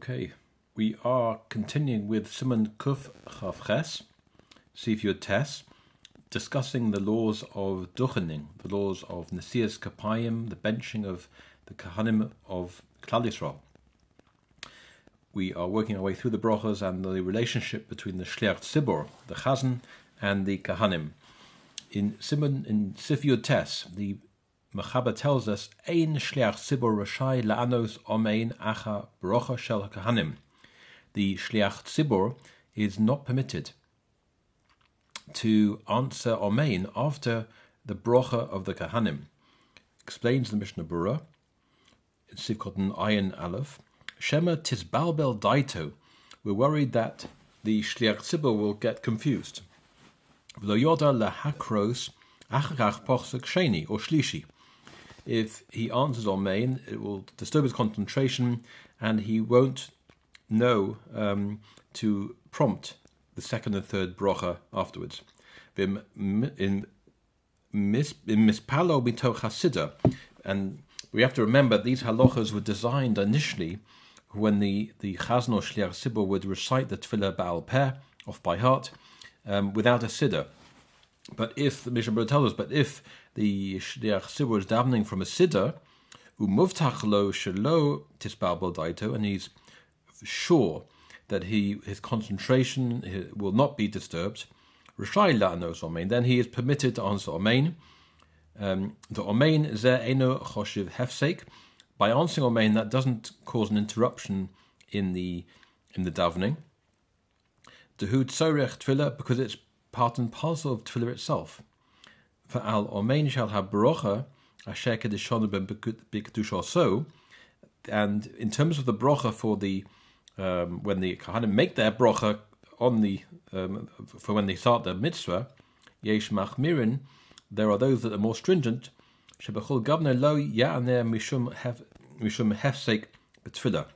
Okay, we are continuing with Simon Kuf Chavches, Sifyud Tes, discussing the laws of Duchening, the laws of Nesias Kapayim, the benching of the Kahanim of Klal. We are working our way through the brachas and the relationship between the Shliach Tzibor, the Chazan, and the Kahanim. In Simon in Sifyud Tes, the Mechaba tells us, Ein Shliach Tzibor Rashai La'anos Omein Acha Brocha Shel Kahanim. The Shliach Tzibor is not permitted to answer Omein after the brocha of the Kahanim. Explains the Mishnah Berurah, in Sivkot Ayin Aleph, Shema Tisbalbel Daito. We're worried that the Shliach Tzibor will get confused. V'lo yoda lahakros achakach pochsek sheni or shlishi. If he answers on main, it will disturb his concentration and he won't know um, to prompt the second and third brocha afterwards. In mispalo mito chasida, and we have to remember these halachas were designed initially when the the chazan or shliach would recite the tefillah baal peh off by heart um, without a siddur. But if the Mishnah tells us, but if the shliach sibur is davening from a siddur, umuvtach lo shelo tisbal daito, and he's sure that he his concentration will not be disturbed, Rishai la'anos omein, then he is permitted to answer omein. Um, the omein ze eno choshiv hefsek. By answering omein, that doesn't cause an interruption in the in the davening. Dehu tzorech tefillah, because it's part and parcel of tefillah itself. For al omein shall have barocha asher kedishonu ben so. And in terms of the brocha for the um, when the Kohanim make their brocha on the um, for when they start their mitzvah, yesh machmirin, there are those that are more stringent. Shebechol governor lo ya'aner mishum hefsek betfilah.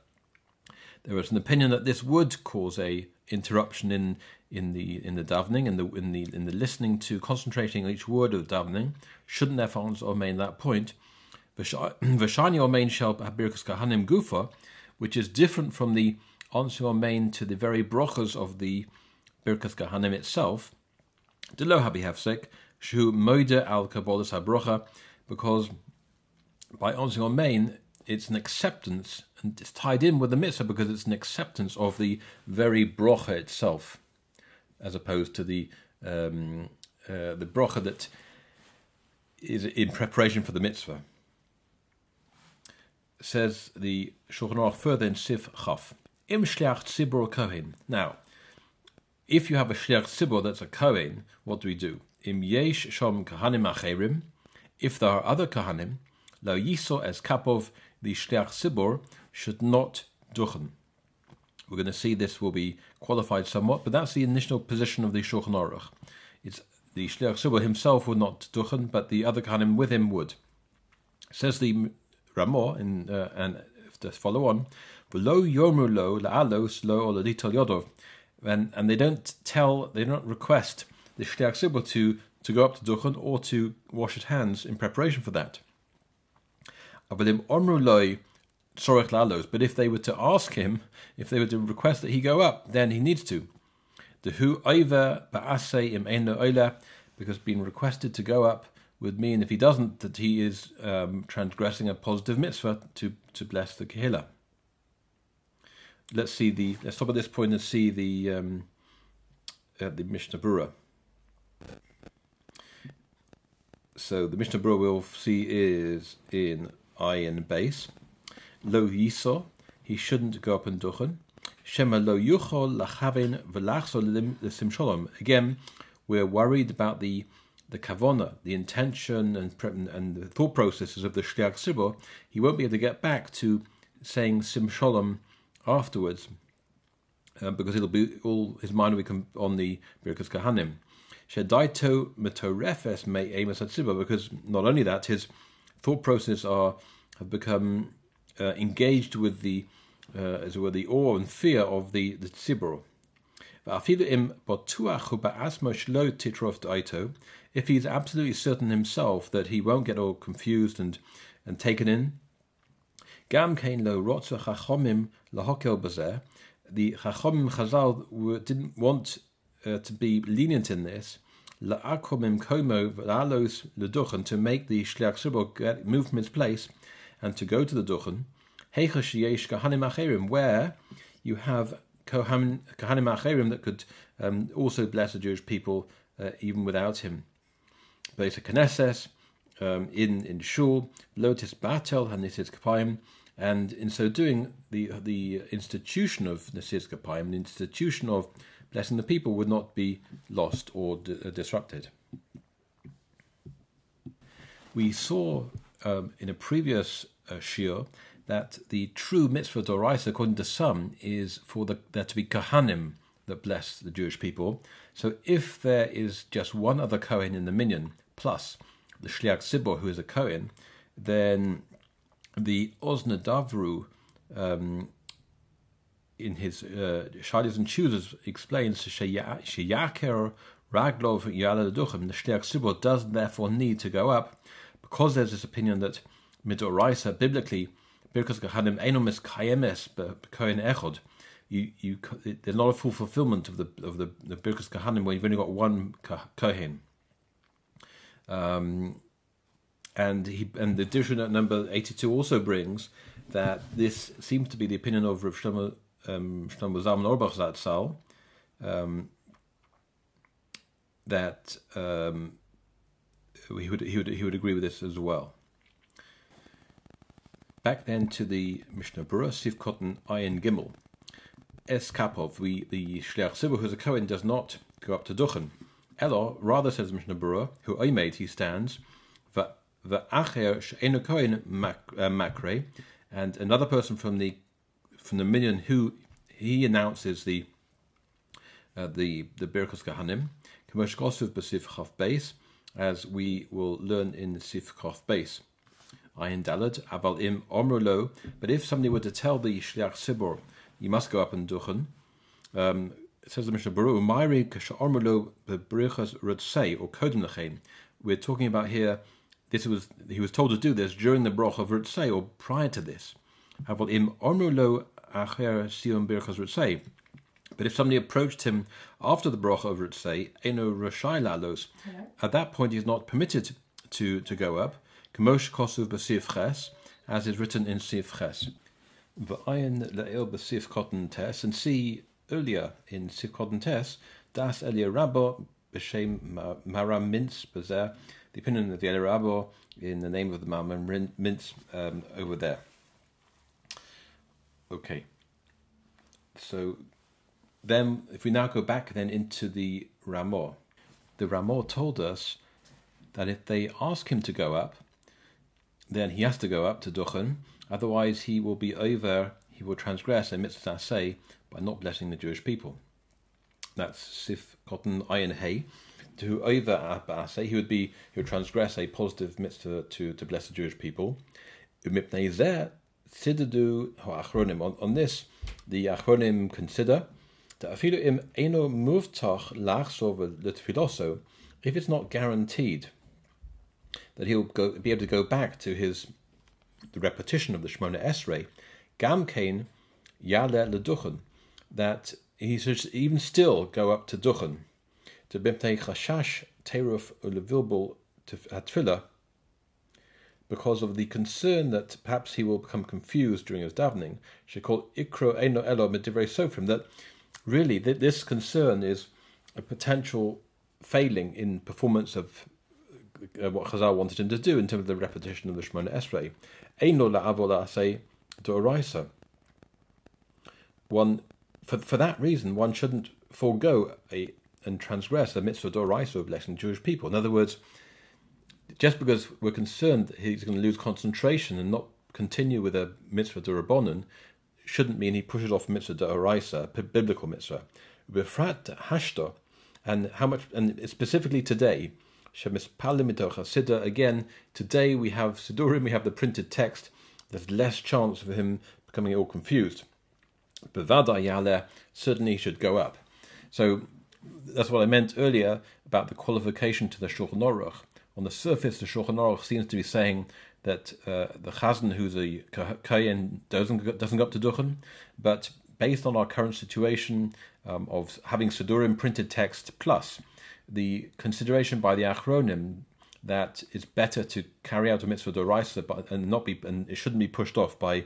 There is an opinion that this would cause a interruption in in the in the davening in the in the in the listening to concentrating on each word of the davening. Shouldn't therefore remain that point. V'shani omein shel habirkus kahanim gufa, which is different from the answering omein to the very brochas of the Birkas Kahanim itself, de lo habi hefsek, shu moide al kabbalas habrocha, because by answering omein, it's an acceptance, and it's tied in with the mitzvah because it's an acceptance of the very brocha itself, as opposed to the um, uh, the brocha that is in preparation for the mitzvah. Says the Shulchan Aruch further in Sif Chaf. Im shliach tzibur kohen. Now, if you have a shliach tzibur that's a kohen, what do we do? Im yesh shom kahanim acherim. If there are other kahanim, lo yiso as kapov, the shliach tzibur should not duchen. We're going to see this will be qualified somewhat, but that's the initial position of the Shulchan Aruch. It's the shliach tzibur himself would not duchen, but the other kahanim with him would. Says the Ramah, in, uh, and if to follow on, Below yomu lo la'alos lo oladital yodov. And, and they don't tell, they don't request the shliach sibur to, to go up to duchen or to wash his hands in preparation for that. But if they were to ask him, if they were to request that he go up, then he needs to. The who over ba'ase im eno ola, because being requested to go up would mean if he doesn't, that he is um, transgressing a positive mitzvah to, to bless the kehillah let's see the let's stop at this point and see the um, uh, the Mishnah Berurah. So the Mishnah Berurah we'll see is in ayin base. Lo yiso, he shouldn't go up and duchen. Shema lo yuchol lachavin v'lachso l'sim. Again, we're worried about the the kavona, the intention and and the thought processes of the shliach sibor. He won't be able to get back to saying sim afterwards, uh, because it'll be all his mind will be on the Birkas Kahanim. Shedaito metorefes may amos atziba, because not only that, his thought processes are have become uh, engaged with the uh, as it were the awe and fear of the the tzibur. If he's absolutely certain himself that he won't get all confused and, and taken in. The chachomim Chazal didn't want uh, to be lenient in this. La'akomim komo v'alos leduchen to make the shliach tzibur move from its place and to go to the duchen. Where you have kahanim acherim that could um, also bless the Jewish people uh, even without him. Beit Knesses, um, in in shul, lotis batel and kapayim, and in so doing, the the institution of nisis kapayim, the institution of blessing the people, would not be lost or d- uh, disrupted. We saw um, in a previous shiur that the true mitzvah doraisa, according to some, is for the, there to be kohanim that bless the Jewish people. So if there is just one other kohen in the minyan plus the shliach tzibor who is a kohen, then the osnadavru um, in his uh, Shadis and Choosers explains Sheyaker Raglov Yala Duchim, the Shliach Tzibor does therefore need to go up because there's this opinion that Midoraisa, biblically, Birkas Kahanim Enomis Kayemes Kohen Echod, you, you, there's not a full fulfillment of the of the, the Birkas Kahanim where you've only got one Kohen. Um, and he and the edition at number 82 also brings that this seems to be the opinion of Rav Shlomo um, Shlomo Zalman Auerbach Zatzal, um, that um, he would he would he would agree with this as well. Back then to the Mishnah Berurah Sivkotten Ayin Gimel. Es Kapov, we the Shliach Sibur, who's a Kohen, does not go up to Duchen. Elo rather says Mishnah Berurah, who I made he stands the acher she'enu kohen uh, makre, and another person from the from the minyan who he announces the uh, the the Birkos Kahanim, Kamosh Kosuv Basif Chaf Base, as we will learn in Sif Chaf Base. Ayin Dalad Aval Im Omrulo. But if somebody were to tell the Shliach Sibor, you must go up and duchen. Um, it says the Mishnah Berurah, Mairi Kasha Omrulo Berichas Rutsei or Kodim Lechein. We're talking about here this was he was told to do this during the broch of Ritzay or prior to this. Aval Im Omrolo Acher Sion Berichas Rutsei. But if somebody approached him after the broch of Ritzay, eno rashai lalos, at that point he's not permitted to, to go up. Kamosh kosuv b'sif ches, as is written in sif ches. V'ayin le'il b'sif cotton tes, and see earlier in sif cotton tes, das elia rabbo b'shem maram minz b'zeh, the opinion of the El Rabo in the name of the Mammon Mintz um, over there. Okay. So then, if we now go back then into the Ramah, the Ramah told us that if they ask him to go up, then he has to go up to Duchen, otherwise he will be over, he will transgress a mitzvah say by not blessing the Jewish people. That's Sif Cotton Iron Hay to over Abase, he would be he would transgress a positive mitzvah to, to bless the Jewish people. On, on this, the Achronim consider that if it's not guaranteed that he'll go, be able to go back to his the repetition of the Shemona Esrei, gam kain yale leduchen, that he should even still go up to duchen to bimtei chashash teruf ulevilbul atfila, because of the concern that perhaps he will become confused during his davening. She called ikro eno elo medivrei sofrim that really this concern is a potential failing in performance of uh, what Chazal wanted him to do in terms of the repetition of the Shemona Esrei. Eno la'avola say doraisa. One for for that reason one shouldn't forego a and transgress the mitzvah doraisa of blessing Jewish people. In other words, just because we're concerned that he's going to lose concentration and not continue with a mitzvah dorabonon, shouldn't mean he pushes off mitzvah doraisa, biblical mitzvah. Befrat hashto, and how much, and specifically today, again, today we have Sidurim, we have the printed text, there's less chance of him becoming all confused. Bevada Yaleh, certainly should go up. So that's what I meant earlier about the qualification to the Shulchan Aruch. On the surface, the Shulchan Aruch seems to be saying that uh, the chazan who's a kayan doesn't doesn't go up to duchen, but based on our current situation um, of having Sidurim printed text plus the consideration by the Achronim that it's better to carry out a mitzvah doraisa and not be and it shouldn't be pushed off by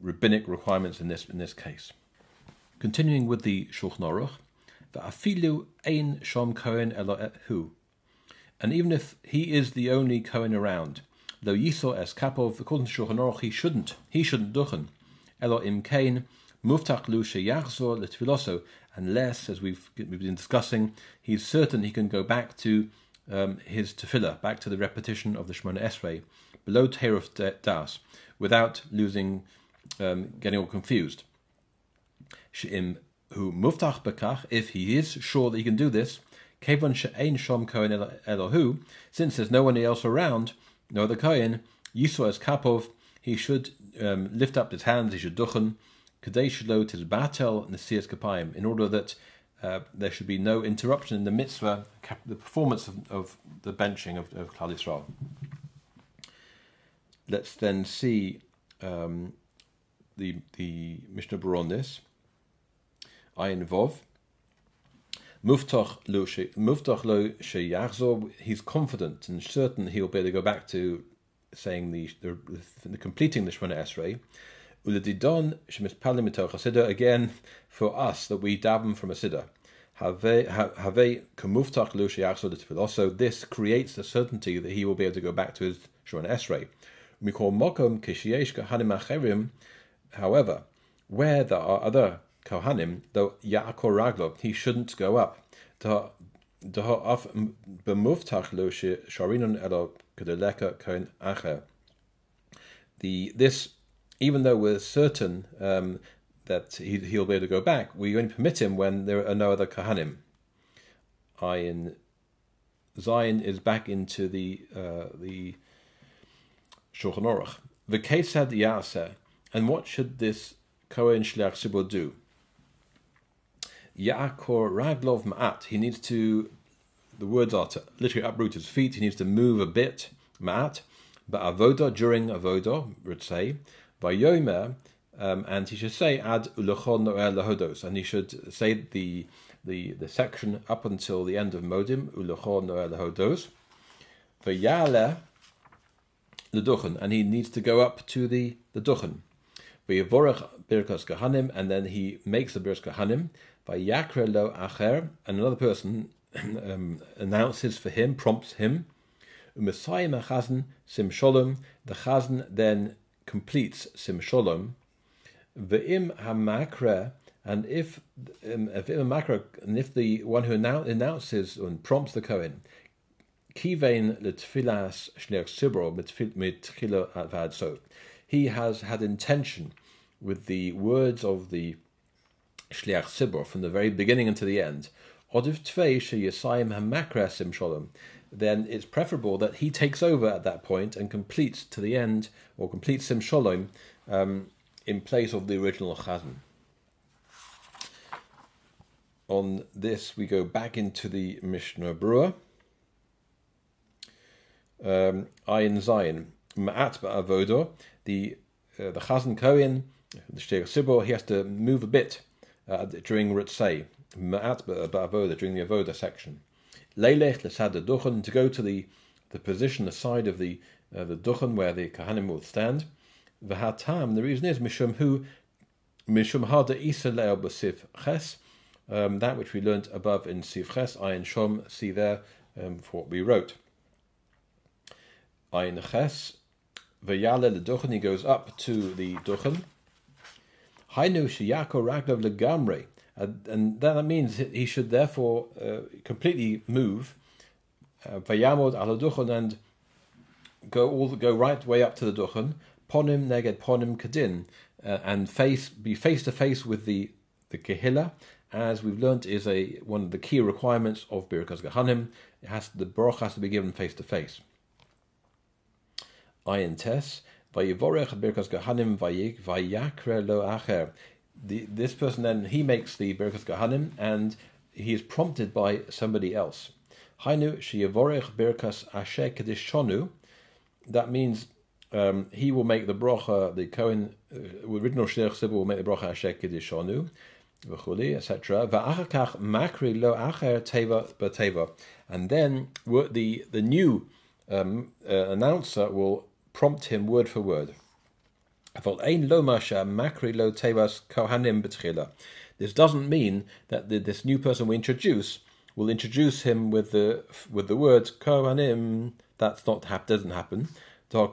rabbinic requirements in this in this case. Continuing with the Shulchan Aruch, va'afilu ein shom kohen elo hu, and even if he is the only kohen around, though yiso es kapov, according to Shulchan Aruch, he shouldn't he shouldn't duchen elo im kain muftach lu sheyachzor letfiloso, unless, as we've we've been discussing, he's certain he can go back to um, his tefillah, back to the repetition of the Shemona Esrei, below Teruf Das, without losing, um, getting all confused. She'im who muftach bekach, if he is sure that he can do this, kevon she'ein shom kohen elohu, since there's no one else around, no other kohen, yisro as kapov, he should um, lift up his hands, he should duchen, kadesh lo tis batel nesias kapayim, in order that uh, there should be no interruption in the mitzvah, the performance of, of the benching of, of Klal Yisrael. Let's then see um, the the Mishnah Berurah on this. Ayin Vov. Muftach lo sheyachzor. He's confident and certain he'll be able to go back to saying the, the, the completing the Shemona Esrei. Uladidon shemispalim mitoch hasidah. Again, for us that we daven from a siddur. Also, this creates the certainty that he will be able to go back to his Shemona Esrei. However, where there are other Kohanim, though Yaakor Raglo, he shouldn't go up. The this even though we're certain um, that he, he'll be able to go back, we only permit him when there are no other Kahanim. Ayin Zion is back into the uh, the Shulchan Aruch. V'kesad yaseh, and what should this Kohen Shliach Sibur do? Yaakor Raglov Ma'at, he needs to, the words are to literally uproot his feet, he needs to move a bit, Ma'at, but Avodah, during Avodah, would say, Vayomer, um, and he should say ad ulachon lahodos, and he should say the the the section up until the end of modim ulachon lahodos. Vayale the and he needs to go up to the the duchen. Vayavorach birkas kahanim, and then he makes the birkas kahanim. Vayakre lo acher, and another person um, announces for him, prompts him. Umasayim achazan sim sholom. The chazan then completes sim sholom Ve'im hamakra, and if um, makra, and if the one who announces and prompts the Kohen, kivein letfilas shliach sibro mitchila avad so, he has had intention with the words of the shliach sibro from the very beginning until the end. Odiv tvei sheyasayim hamakra sim shalom. Then it's preferable that he takes over at that point and completes to the end, or completes sim shalom, um, in place of the original chazan. On this, we go back into the Mishnah Berurah. Um, Ayin Zayin, Ma'at Ba'avodo, the uh, the Chazan Kohen, the Shteg Sibor, he has to move a bit uh, during Ritzay, Ma'at Ba'avoda, during the Avoda section. Leilech Lesad Duchen, to go to the, the position, the side of the uh, the Duchen where the Kohanim will stand. V'hatam, the reason is Mishum Hu, Mishum Hada Isa Leo Ches, um, that which we learnt above in Sif Ches, Ayin Shom, see there um, for what we wrote. Ayin Ches, V'yale Leduchen, he goes up to the Duchen. Hainu Shiyako Raglav Legamre, and that means he should therefore uh, completely move uh, Vayamod uh, and go all go right way up to the Duchen ponim neged ponim kadin, uh, and face be face to face with the the kehillah, as we've learnt is a one of the key requirements of birkas kahanim. It has the baruch has to be given face to face. Ayin tes vayivorech birkas kahanim vayakre lo acher. This person then he makes the birkas kahanim and he is prompted by somebody else. Hainu asher kedishonu. That means um, he will make the brocha, the Kohen, uh, original Shliach Tzibur will make the brocha Asher Kiddishonu, v'chuli, etc. Va'achakach makri lo acher teva. And then the, the new um, uh, announcer will prompt him word for word. This doesn't mean that the, this new person we introduce will introduce him with the with the words kohanim. That's not hap- doesn't happen. Since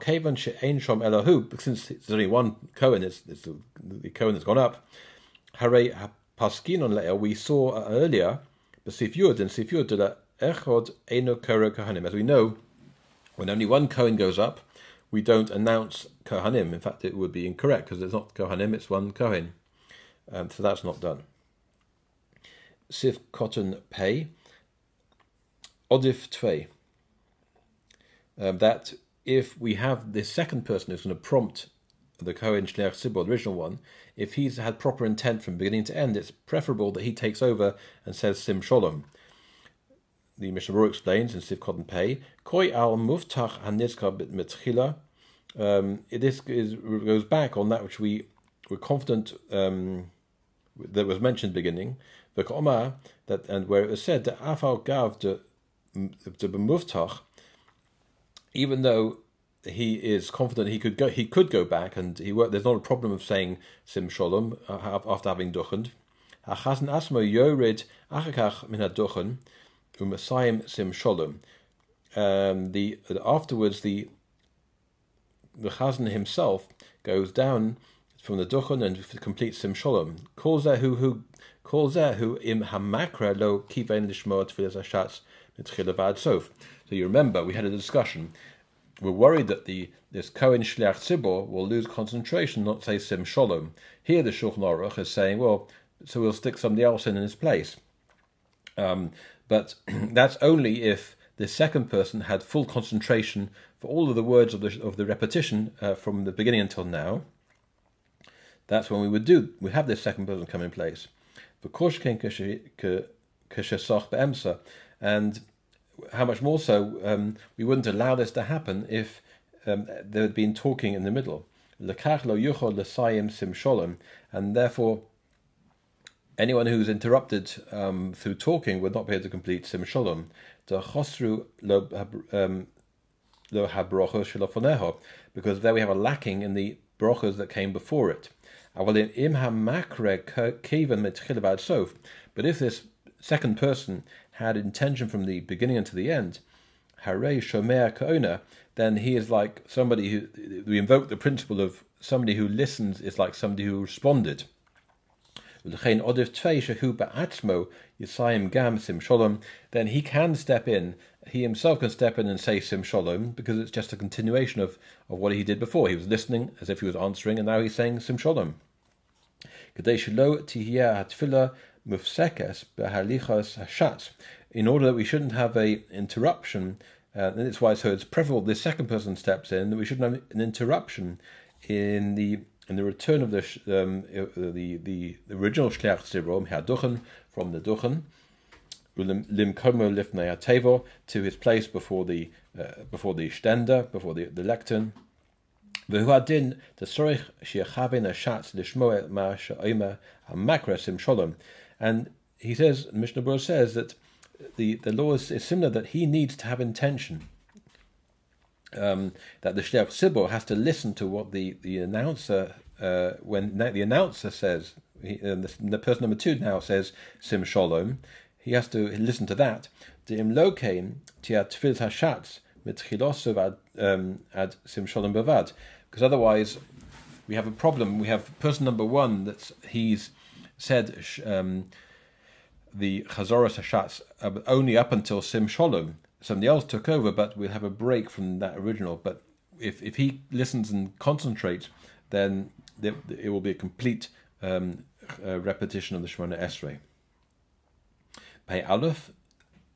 there's only one Cohen, it's, it's the, the Cohen has gone up. Hare paskin We saw uh, earlier the sifyud and sifyud echod eno kohanim. As we know, when only one Cohen goes up, we don't announce Kohanim. In fact, it would be incorrect because it's not Kohanim, it's one Kohen. Um, so that's not done. Sif cotton pay. Odif tvei. Um, that if we have this second person who's going to prompt the Kohen Shliach Tzibor, the original one, if he's had proper intent from beginning to end, it's preferable that he takes over and says Sim Shalom the Mishnah Berurah explains in Siv Cotton Pei, Koi al muftach hanizka mitchila. Um, this is, goes back on that which we were confident um, that was mentioned beginning, the Koma, that and where it was said that afal gav de de muftach, even though he is confident he could go he could go back and he there's not a problem of saying sim shalom uh, after having duchen. Achazn asmo yored achakach min umasayim sim shalom. Um, the afterwards the the chazan himself goes down from the duchen and completes sim shalom. Calls who who calls who im hamakra lo kiven lishmo tfilas ashatz mitchilavad sof. So you remember we had a discussion. We're worried that the this Kohen Shliach Tzibor will lose concentration, not say Sim Shalom. Here the Shulchan Aruch is saying, well, so we'll stick somebody else in in his place. Um, but that's only if the second person had full concentration for all of the words of the of the repetition uh, from the beginning until now. That's when we would do we have this second person come in place. And how much more so, um, we wouldn't allow this to happen if um, there had been talking in the middle. And therefore, anyone who's interrupted um, through talking would not be able to complete sim shalom. The chosru lo um, habrochos because there we have a lacking in the brochos that came before it. But if this second person had intention from the beginning until the end, hare shomer kaona, then he is like somebody who we invoke the principle of somebody who listens is like somebody who responded. L'chein odif tvei shehu ba'atzmo yisayim gam sim shalom, then he can step in, he himself can step in and say sim shalom, because it's just a continuation of, of what he did before. He was listening as if he was answering, and now he's saying sim shalom. Kadei shelo tihiyah hatfila mufsekes behalichas hashatz, in order that we shouldn't have a interruption, uh, and it's why so it's preferable the second person steps in, that we shouldn't have an interruption in the in the return of the um, uh, the, the, the original Shliach Tzibrom, Haduchen, from the Duchen, Limkomo Lifnei Tevo, to his place before the uh, before the Stender, before the, the lectern. V'huadin the sorich she'achavin ashatz lishmoe ma she'omer hamakra sim shalom. And he says, Mishnah Berurah says that the, the law is, is similar, that he needs to have intention um, that the Shliach Tzibor has to listen to what the the announcer uh, when the announcer says he, the, the, person number two now says Sim Shalom, he has to listen to that. The imlokein tia tfil hashatz mit ad um, Sim Shalom bavad, because otherwise we have a problem. We have person number one that's he's said um, the Chazoras Hashatz uh, only up until Sim Shalom somebody else took over, but we'll have a break from that original. But if if he listens and concentrates, then it will be a complete um, uh, repetition of the Shemona Esrei. Pei Aleph,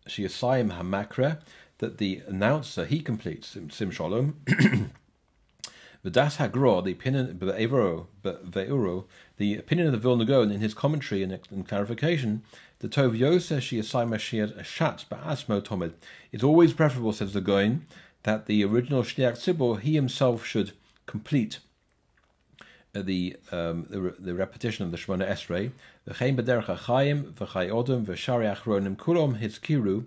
Shiasayim Hamakra, that the announcer he completes Sim Shalom. The Das Hagro, the opinion Ve'uro, the opinion of the Vilna Gaon in his commentary and, and clarification, the Tov Yoseh Shiasai Mashiach Shat Ba'asmo Tomid. It's always preferable, says the Goin, that the original Shliach Tzibor, he himself should complete uh, the, um, the, the repetition of the Shemona Esrei. V'chein b'derech ha'chaim v'chai odom v'shari achronim kulom hizkiru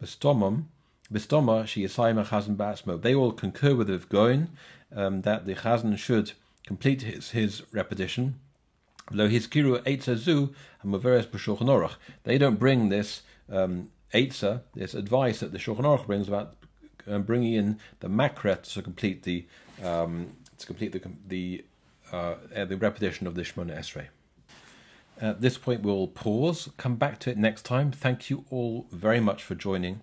b'stomam b'stoma sheyasayim ha'chazan ba'asmo. They all concur with the Goin um, that the chazan should complete his, his repetition. They don't bring this um, eitzah, this advice that the Shulchan brings about um, bringing in the makret to complete the um, to complete the the uh, the repetition of the Shemona Esrei. At this point, we'll pause. Come back to it next time. Thank you all very much for joining,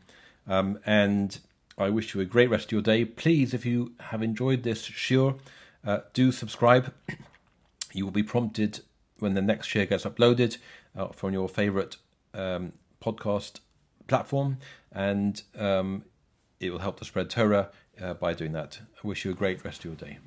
um, and I wish you a great rest of your day. Please, if you have enjoyed this shiur, uh, do subscribe. You will be prompted when the next share gets uploaded uh, from your favorite um, podcast platform, and um, it will help to spread Torah uh, by doing that. I wish you a great rest of your day.